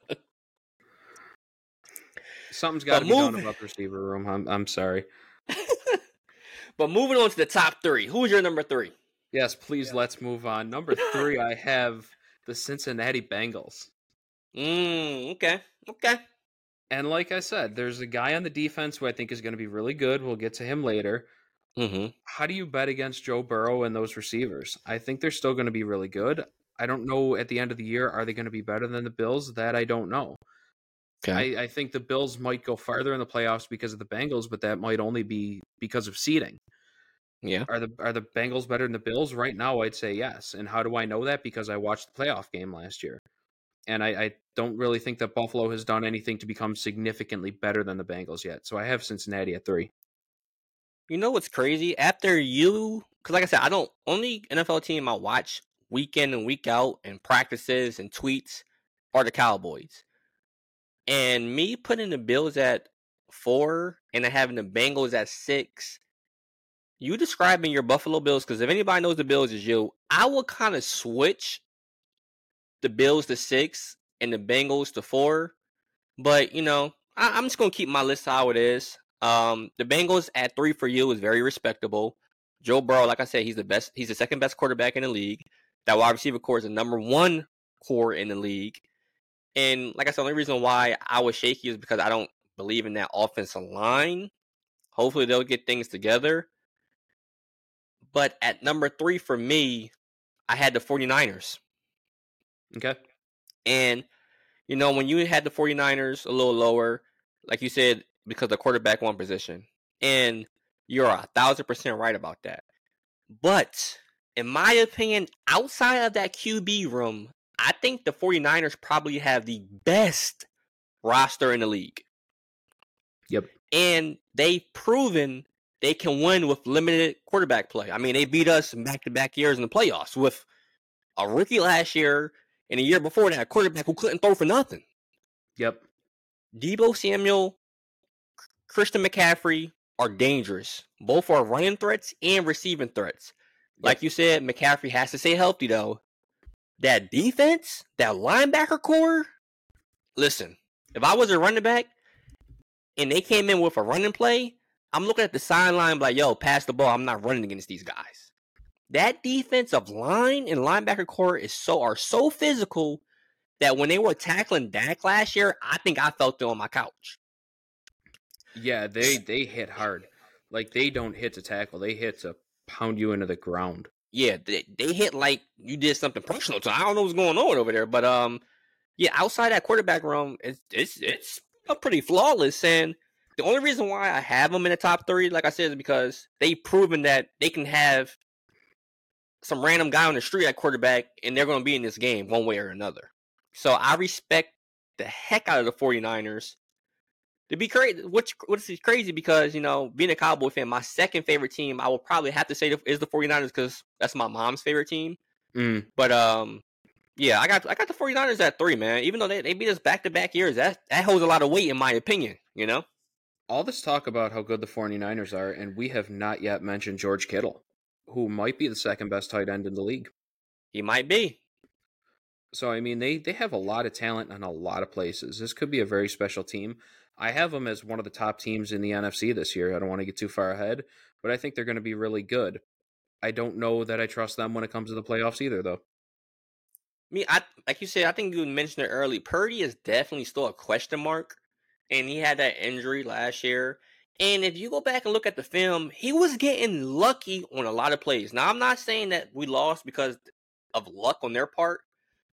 Something's got to But be done about the receiver room. I'm, I'm sorry. but moving on to the top three, who's your number three? Yes, please let's move on. Number three, I have the Cincinnati Bengals. Mm, okay, okay. And like I said, there's a guy on the defense who I think is going to be really good. We'll get to him later. Mm-hmm. How do you bet against Joe Burrow and those receivers? I think they're still going to be really good. I don't know at the end of the year, are they going to be better than the Bills? That I don't know. I, I think the Bills might go farther in the playoffs because of the Bengals, but that might only be because of seeding. Yeah. Are the are the Bengals better than the Bills right now? I'd say yes. And how do I know that? Because I watched the playoff game last year, and I, I don't really think that Buffalo has done anything to become significantly better than the Bengals yet. So I have Cincinnati at three. You know what's crazy? After you, because like I said, I don't only NFL team I watch week in and week out and practices and tweets are the Cowboys. And me putting the Bills at four and then having the Bengals at six. You describing your Buffalo Bills because if anybody knows the Bills is you, I will kind of switch the Bills to six and the Bengals to four. But you know, I, I'm just gonna keep my list how it is. Um, the Bengals at three for you is very respectable. Joe Burrow, like I said, he's the best. He's the second best quarterback in the league. That wide receiver corps is the number one corps in the league. And like I said, the only reason why I was shaky is because I don't believe in that offensive line. Hopefully, they'll get things together. But at number three for me, I had the 49ers. Okay. And, you know, when you had the 49ers a little lower, like you said, because the quarterback one position, and you're a thousand percent right about that. But in my opinion, outside of that QB room, I think the 49ers probably have the best roster in the league. Yep. And they've proven they can win with limited quarterback play. I mean, they beat us back to back years in the playoffs with a rookie last year and a year before that, a quarterback who couldn't throw for nothing. Yep. Deebo Samuel, Christian McCaffrey are dangerous. Both are running threats and receiving threats. Like you said, McCaffrey has to stay healthy though. That defense, that linebacker corps. Listen, if I was a running back and they came in with a running play, I'm looking at the sideline like, yo, pass the ball. I'm not running against these guys. That defensive line and linebacker corps is so are so physical that when they were tackling Dak last year, I think I felt it on my couch. Yeah, they they hit hard. Like they don't hit to tackle; they hit to pound you into the ground. yeah, they, they hit like you did something personal to. I don't know what's going on over there, but um, yeah, outside that quarterback room, it's it's it's a pretty flawless. And the only reason why I have them in the top three, like I said, is because they've proven that they can have some random guy on the street at quarterback, and they're going to be in this game one way or another. So I respect the heck out of the 49ers. To be crazy, which which is crazy because you know being a Cowboy fan, my second favorite team I will probably have to say is the 49ers because that's my mom's favorite team. Mm. But um, yeah, I got I got the 49ers at three, man. Even though they, they beat us back to back years, that that holds a lot of weight in my opinion. You know, All this talk about how good the 49ers are, and we have not yet mentioned George Kittle, who might be the second best tight end in the league. he might be. So I mean, they they have a lot of talent in a lot of places. This could be a very special team. I have them as one of the top teams in the NFC this year. I don't want to get too far ahead, but I think they're going to be really good. I don't know that I trust them when it comes to the playoffs either, though. Me, I like you said. I think you mentioned it early. Purdy is definitely still a question mark, and he had that injury last year. And if you go back and look at the film, he was getting lucky on a lot of plays. Now, I'm not saying that we lost because of luck on their part,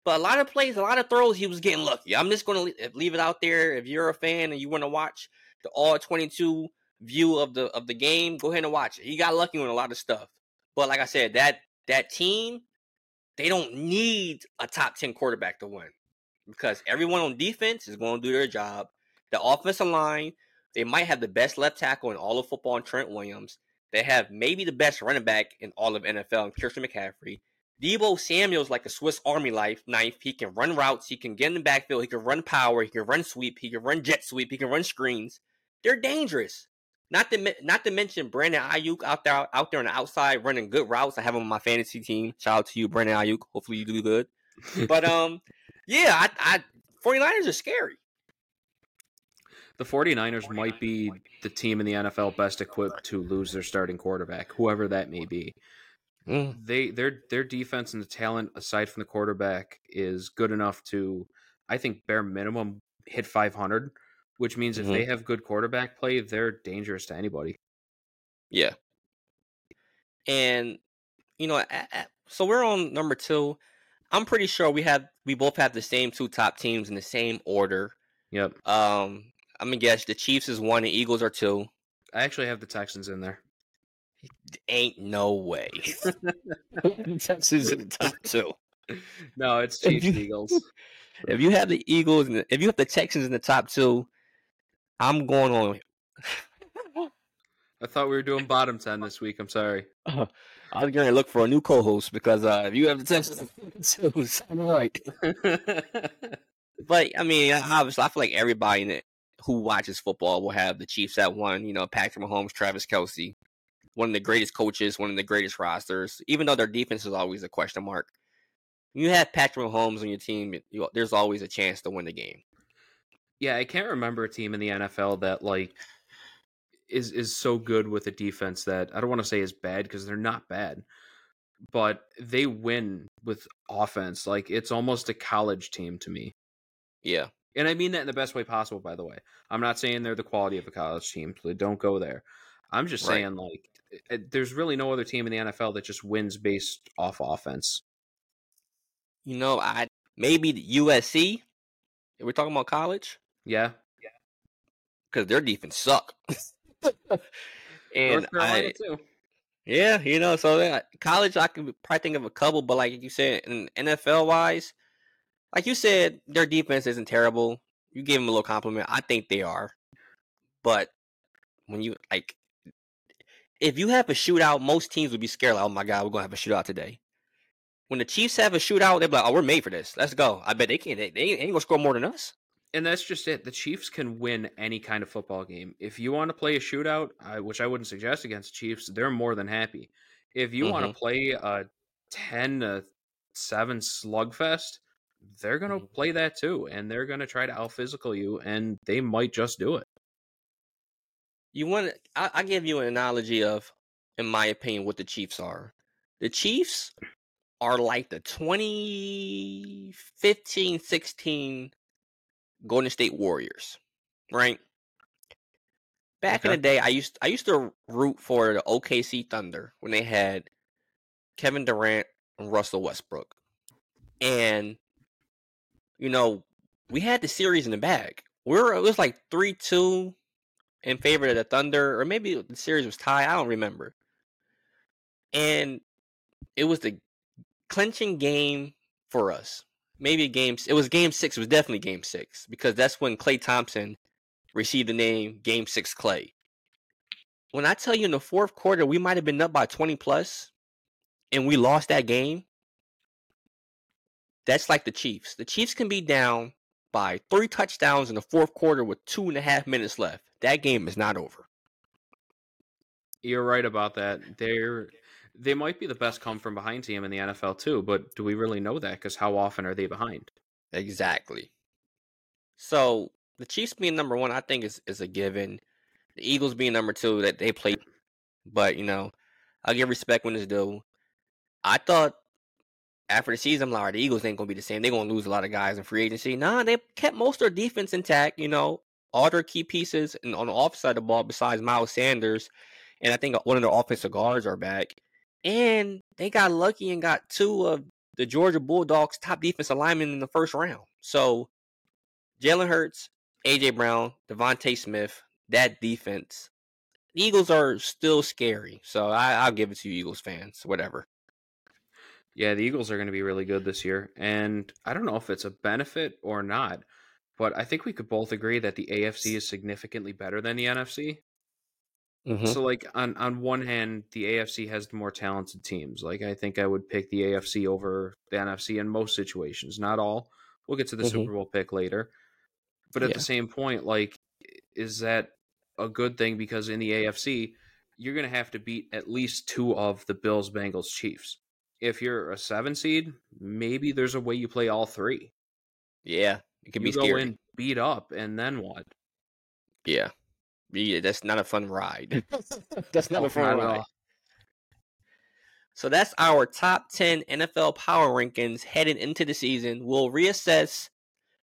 but a lot of plays, a lot of throws, he was getting lucky. I'm just going to eh, leave it out there. If you're a fan and you want to watch the all 22 view of the of the game, go ahead and watch it. He got lucky on a lot of stuff. But like I said, that that team, they don't need a top 10 quarterback to win because everyone on defense is going to do their job. The offensive line, they might have the best left tackle in all of football in Trent Williams. They have maybe the best running back in all of NFL in Christian McCaffrey. Deebo Samuel's like a Swiss Army life knife. He can run routes. He can get in the backfield. He can run power. He can run sweep. He can run jet sweep. He can run screens. They're dangerous. Not to not to mention Brandon Aiyuk out there out there on the outside running good routes. I have him on my fantasy team. Shout out to you, Brandon Aiyuk. Hopefully you do good. But um, yeah, I, I 49ers are scary. The 49ers might be the team in the NFL best equipped to lose their starting quarterback, whoever that may be. Mm. They their their defense and the talent aside from the quarterback is good enough to I think bare minimum hit 500, which means if Mhm. they have good quarterback play, they're dangerous to anybody. Yeah. And you know, so we're on number two. I'm pretty sure we have we both have the same two top teams in the same order. Yep. Um, I'm gonna guess the Chiefs is one, the Eagles are two. I actually have the Texans in there. Ain't no way. Texans in the top two. No, it's If Chiefs you- Eagles. If you have the Eagles and the, if you have the Texans in the top two, I'm going on. I thought we were doing bottom 10 this week. I'm sorry. I was going to look for a new co-host because uh, if you have the Texans in the top two, sound right. But I mean, obviously, I feel like everybody in it who watches football will have the Chiefs at one. You know, Patrick Mahomes, Travis Kelce, one of the greatest coaches, one of the greatest rosters. Even though their defense is always a question mark, you have Patrick Mahomes on your team. You, there's always a chance to win the game. yeah, I can't remember a team in the NFL that like is is so good with a defense that I don't want to say is bad because they're not bad, but they win with offense. Like it's almost a college team to me. Yeah, And I mean that in the best way possible, by the way. I'm not saying they're the quality of a college team, so don't go there. I'm just Right. saying, like, eh, there's really no other team in the NFL that just wins based off offense. you know, I maybe the USC. We're talking about college, Yeah. yeah. because their defense suck. and North Carolina, I, too. Yeah, you know, so that, college I could probably think of a couple, but like you said, in NFL wise, like you said, their defense isn't terrible. You gave them a little compliment. I think they are, but when you like, if you have a shootout, most teams would be scared. Like, oh my god, we're gonna have a shootout today. When the Chiefs have a shootout, they're like, oh, we're made for this. Let's go. I bet they can't. They, they ain't gonna score more than us. And that's just it. The Chiefs can win any kind of football game. If you want to play a shootout, I, which I wouldn't suggest against Chiefs, they're more than happy. If you want to mm-hmm. play a ten to seven slugfest, they're gonna Mhm. play that too, and they're gonna try to out physical you, and they might just do it. You want? I, I give you an analogy of, in my opinion, what the Chiefs are. The Chiefs are like the 2015 16 Golden State Warriors, right? Back in the day, I used I used to root for the OKC Thunder when they had Kevin Durant, and Russell Westbrook. And you know, we had the series in the bag. We are it was like three two in favor of the Thunder, or maybe the series was tied. I don't remember. And it was the clinching game for us. Maybe game. It was game six. It was definitely game six because that's when Klay Thompson received the name Game Six Klay. When I tell you in the fourth quarter we might have been up by twenty plus, and we lost that game, that's like the Chiefs. The Chiefs can be down by three touchdowns in the fourth quarter with two and a half minutes left. That game is not over. You're right about that. They're they might be the best come from behind team in the NFL too, but do we really know that? Because how often are they behind? Exactly. So the Chiefs being number one, I think is is a given. The Eagles being number two, that they play, but you know, I'll give respect when it's due. I thought after the season, I'm like, the Eagles ain't gonna be the same. They're gonna lose a lot of guys in free agency. Nah, they kept most of their defense intact. You know, all their key pieces and on the offside of the ball, besides Miles Sanders, and I think one of their offensive guards are back. And they got lucky and got two of the Georgia Bulldogs' top defensive linemen in the first round. So Jalen Hurts, AJ Brown, DeVonta Smith, that defense. The Eagles are still scary. So I, I'll give it to you, Eagles fans. Whatever. Yeah, the Eagles are going to be really good this year. And I don't know if it's a benefit or not, but I think we could both agree that the AFC is significantly better than the NFC. Mm-hmm. So, like on on one hand, the AFC has the more talented teams. Like I think I would pick the AFC over the NFC in most situations, not all. We'll get to the mm-hmm. Super Bowl pick later, but at yeah. the same point, like, is that a good thing? Because in the AFC, you're going to have to beat at least two of the Bills, Bengals, Chiefs if you're a seven seed, maybe there's a way you play all three. Yeah, it can you be scary. Go in, beat up, and then what? Yeah, yeah, that's not a fun ride. that's not a oh, fun ride. So that's our top 10 NFL power rankings headed into the season. We'll reassess.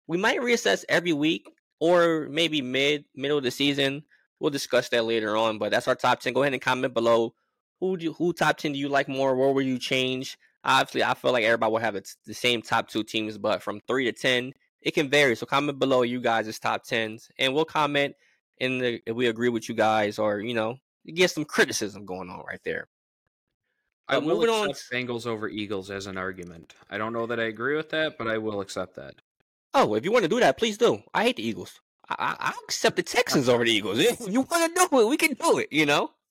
We might reassess every week or maybe mid middle of the season. We'll discuss that later on, but that's our top 10. Go ahead and comment below who do you, who top ten do you like more? Where will you change? Obviously, I feel like everybody will have the same top two teams, but from three to ten, it can vary. So comment below you guys' top tens, and we'll comment in the if we agree with you guys, or you know, get some criticism going on right there. I will accept on... Bengals over Eagles as an argument. I don't know that I agree with that, but I will accept that. Oh, if you want to do that, please do. I hate the Eagles. I, I, I accept the Texans over the Eagles. If you want to do it, we can do it. You know.